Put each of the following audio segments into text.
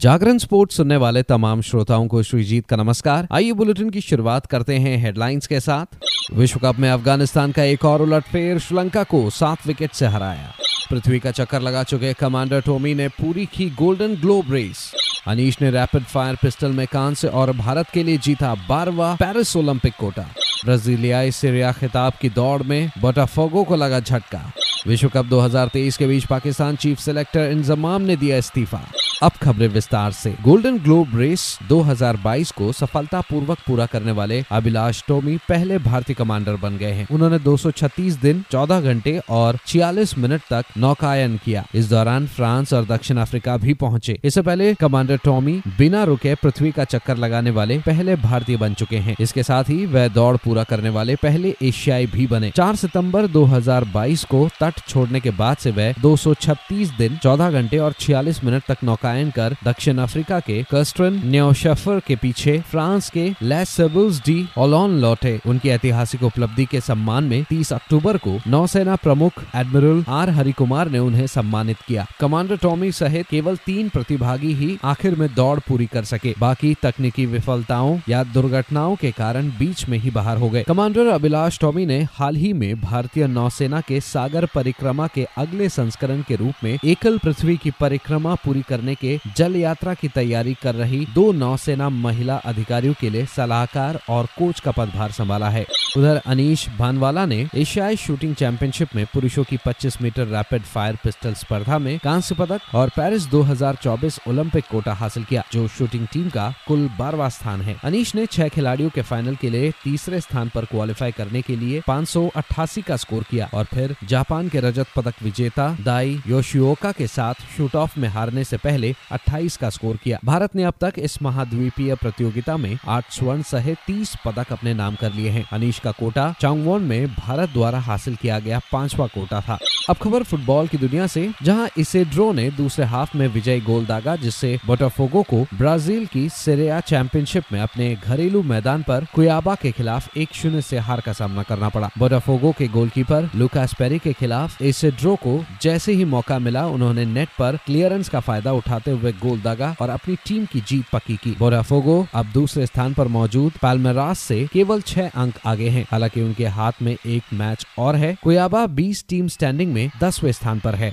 जागरण sports सुनने वाले तमाम श्रोताओं को श्रीजीत का नमस्कार। आइए बुलेटिन की शुरुआत करते हैं हेडलाइंस के साथ। विश्व कप में अफ़गानिस्तान का एक और उलटफेर श्रीलंका को सात विकेट से हराया। पृथ्वी का चक्कर लगा चुके कमांडर टोमी ने पूरी की गोल्डन ग्लोब रेस। अनीश ने रैपिड फायर पिस्टल में कांस्य और भारत के लिए जीता बारवा पेरिस ओलंपिक कोटा ब्राजीलियाई सीरिया खिताब की दौड़ में बोटाफोगो को लगा झटका। विश्व कप 2023 के बीच पाकिस्तान चीफ सिलेक्टर इंजमाम ने दिया इस्तीफा। अब खबरें विस्तार से। गोल्डन ग्लोब रेस 2022 को सफलतापूर्वक पूरा करने वाले अभिलाष टोमी पहले भारतीय कमांडर बन गए हैं। उन्होंने 236 दिन 14 घंटे और 46 मिनट तक नौकायन किया। इस दौरान फ्रांस और दक्षिण अफ्रीका भी पहुँचे। इससे पहले कमांडर टोमी बिना रुके पृथ्वी का चक्कर लगाने वाले पहले भारतीय बन चुके हैं। इसके साथ ही वह दौड़ पूरा करने वाले पहले एशियाई भी बने। चार सितंबर दो हज़ार बाईस को तट छोड़ने के बाद से वह दो सौ छत्तीस दिन, चौदह घंटे और छियालीस मिनट तक नौकायन कर दक्षिण अफ्रीका के कस्ट्रन न्योशफर के पीछे फ्रांस के लेसबल्स डी ओलॉन लौटे। उनकी ऐतिहासिक उपलब्धि के सम्मान में 30 अक्टूबर को नौसेना प्रमुख एडमिरल आर हरिकुमार ने उन्हें सम्मानित किया। कमांडर टॉमी सहित केवल तीन प्रतिभागी ही आखिर में दौड़ पूरी कर सके। बाकी तकनीकी विफलताओं या दुर्घटनाओं के कारण बीच में ही बाहर हो गए। कमांडर अभिलाष टॉमी ने हाल ही में भारतीय नौसेना के सागर परिक्रमा के अगले संस्करण के रूप में एकल पृथ्वी की परिक्रमा पूरी करने के जल यात्रा की तैयारी कर रही दो नौसेना महिला अधिकारियों के लिए सलाहकार और कोच का पदभार संभाला है। उधर अनीश भानवाला ने एशियाई शूटिंग चैंपियनशिप में पुरुषों की 25 मीटर रैपिड फायर पिस्टल स्पर्धा में कांस्य पदक और पेरिस 2024 ओलंपिक कोटा हासिल किया, जो शूटिंग टीम का कुल बारवा स्थान है। अनीश ने छह खिलाड़ियों के फाइनल के लिए तीसरे स्थान पर क्वालिफाई करने के लिए पाँच सौ अट्ठासी का स्कोर किया और फिर जापान के रजत पदक विजेता दाई योशियोका के साथ शूट ऑफ़ में हारने से पहले से 28 का स्कोर किया। भारत ने अब तक इस महाद्वीपीय प्रतियोगिता में आठ स्वर्ण सहित 30 पदक अपने नाम कर लिए हैं। अनीश का कोटा चांगवोन में भारत द्वारा हासिल किया गया पांचवा कोटा था। अब खबर फुटबॉल की दुनिया से, जहाँ इसे ड्रो ने दूसरे हाफ़ में विजय गोल दागा जिससे बोटाफोगो को ब्राज़ील की सेरिया चैंपियनशिप में अपने घरेलू मैदान पर कुयाबा के खिलाफ एक शून्य से हार का सामना करना पड़ा। बोटाफोगो के गोलकीपर लुकास पेरी के खिलाफ इसे ड्रो को जैसे ही मौका मिला, उन्होंने नेट पर क्लियरेंस का फ़ायदा उठाते हुए गोल दागा और अपनी टीम की जीत पक्की की। बोराफोगो अब दूसरे स्थान पर मौजूद पालमेरास से केवल छह अंक आगे हैं। हालाँकि उनके हाथ में एक मैच और है। कुयाबा बीस टीम स्टैंडिंग में दसवें स्थान पर है।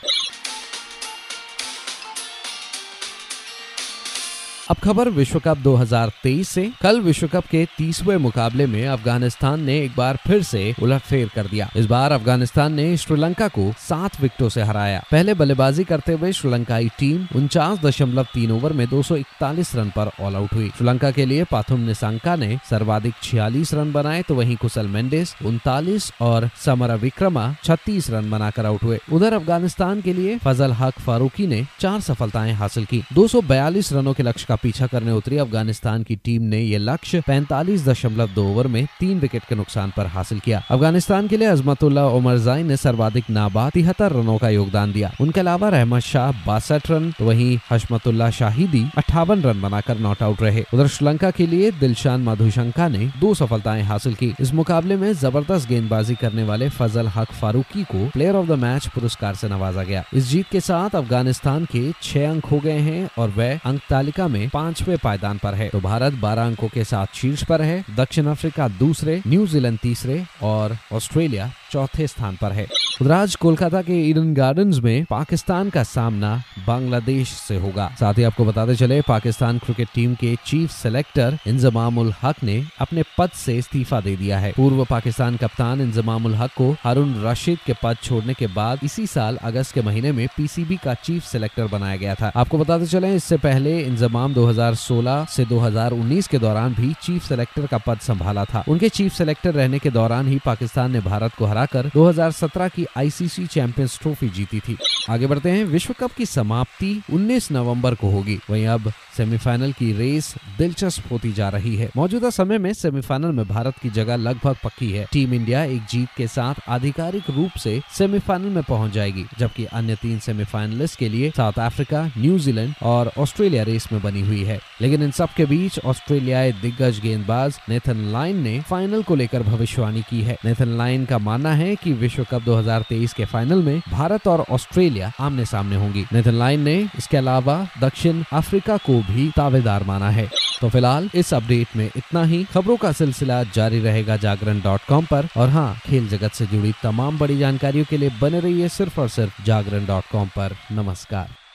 अब खबर विश्व कप 2023 से। कल विश्व कप के तीसवे मुकाबले में अफ़गानिस्तान ने एक बार फिर से उलटफेर कर दिया। इस बार अफ़गानिस्तान ने श्रीलंका को सात विकेटों से हराया। पहले बल्लेबाजी करते हुए श्रीलंकाई टीम उनचास दशमलव तीन ओवर में 241 रन पर ऑल आउट हुई। श्रीलंका के लिए पाथुम निशांका ने सर्वाधिक छियालीस रन बनाए तो वहीं कुशल मेंडिस उनतालीस और समरा विक्रमा छत्तीस रन बनाकर आउट हुए। उधर अफ़गानिस्तान के लिए फजल हक फारूकी ने चार सफलताएँ हासिल की। दो सौ बयालीस रनों के लक्ष्य का पीछा करने उतरी। अफ़गानिस्तान की टीम ने ये लक्ष्य पैंतालीस दशमलव दो ओवर में तीन विकेट के नुकसान पर हासिल किया। अफ़गानिस्तान के लिए अजमतुल्ला उमर जाई ने सर्वाधिक नाबाद तिहत्तर रनों का योगदान दिया। उनके अलावा रहमत शाह बासठ रन तो वही हशमतुल्ला शाहिदी अट्ठावन रन बनाकर नॉट आउट रहे। उधर श्रीलंका के लिए दिलशान मधुशंका ने दो सफलताएँ हासिल की। इस मुकाबले में ज़बरदस्त गेंदबाजी करने वाले फजल हक फारूकी को प्लेयर ऑफ़ द मैच पुरस्कार से नवाजा गया। इस जीत के साथ अफ़गानिस्तान के छह अंक हो गए हैं और वह अंक तालिका में पांचवे पायदान पर है। तो भारत बारह अंकों के साथ शीर्ष पर है, दक्षिण अफ्रीका दूसरे, न्यूजीलैंड तीसरे और ऑस्ट्रेलिया चौथे स्थान पर है। राज कोलकाता के ईडन गार्डन्स में पाकिस्तान का सामना बांग्लादेश से होगा। साथ ही आपको बताते चले, पाकिस्तान क्रिकेट टीम के चीफ सेलेक्टर इंजमाम उल हक ने अपने पद से इस्तीफा दे दिया है। पूर्व पाकिस्तान कप्तान इंजमाम उल हक को हारून रशीद के पद छोड़ने के बाद इसी साल अगस्त के महीने में पीसीबी का चीफ सेलेक्टर बनाया गया था। आपको बताते चले, इससे पहले इंजमाम 2016 से 2019 के दौरान भी चीफ सेलेक्टर का पद संभाला था। उनके चीफ सेलेक्टर रहने के दौरान ही पाकिस्तान ने भारत को हराकर 2017 की आईसीसी चैंपियंस ट्रॉफी जीती थी। आगे बढ़ते हैं। विश्व कप की समाप्ति 19 नवंबर को होगी। वहीं अब सेमीफाइनल की रेस दिलचस्प होती जा रही है। मौजूदा समय में सेमीफाइनल में भारत की जगह लगभग पक्की है। टीम इंडिया एक जीत के साथ आधिकारिक रूप से सेमीफाइनल में पहुँच जाएगी, जबकि अन्य तीन सेमीफाइनलिस्ट के लिए साउथ अफ्रीका न्यूजीलैंड और ऑस्ट्रेलिया रेस में बनी हुई है। लेकिन इन सब के बीच ऑस्ट्रेलियाई दिग्गज गेंदबाज नेथन लाइन ने फाइनल को लेकर भविष्यवाणी की है। नेथन लाइन का मानना मानना है कि विश्व कप 2023 के फाइनल में भारत और ऑस्ट्रेलिया आमने सामने होंगी। लाइन ने इसके अलावा दक्षिण अफ्रीका को भी दावेदार माना है। तो फ़िलहाल इस अपडेट में इतना ही। खबरों का सिलसिला जारी रहेगा जागरण डॉट कॉम पर। और हाँ खेल जगत से जुड़ी तमाम बड़ी जानकारियों के लिए बने रहिए सिर्फ़ और सिर्फ़ जागरण डॉट कॉम पर। नमस्कार।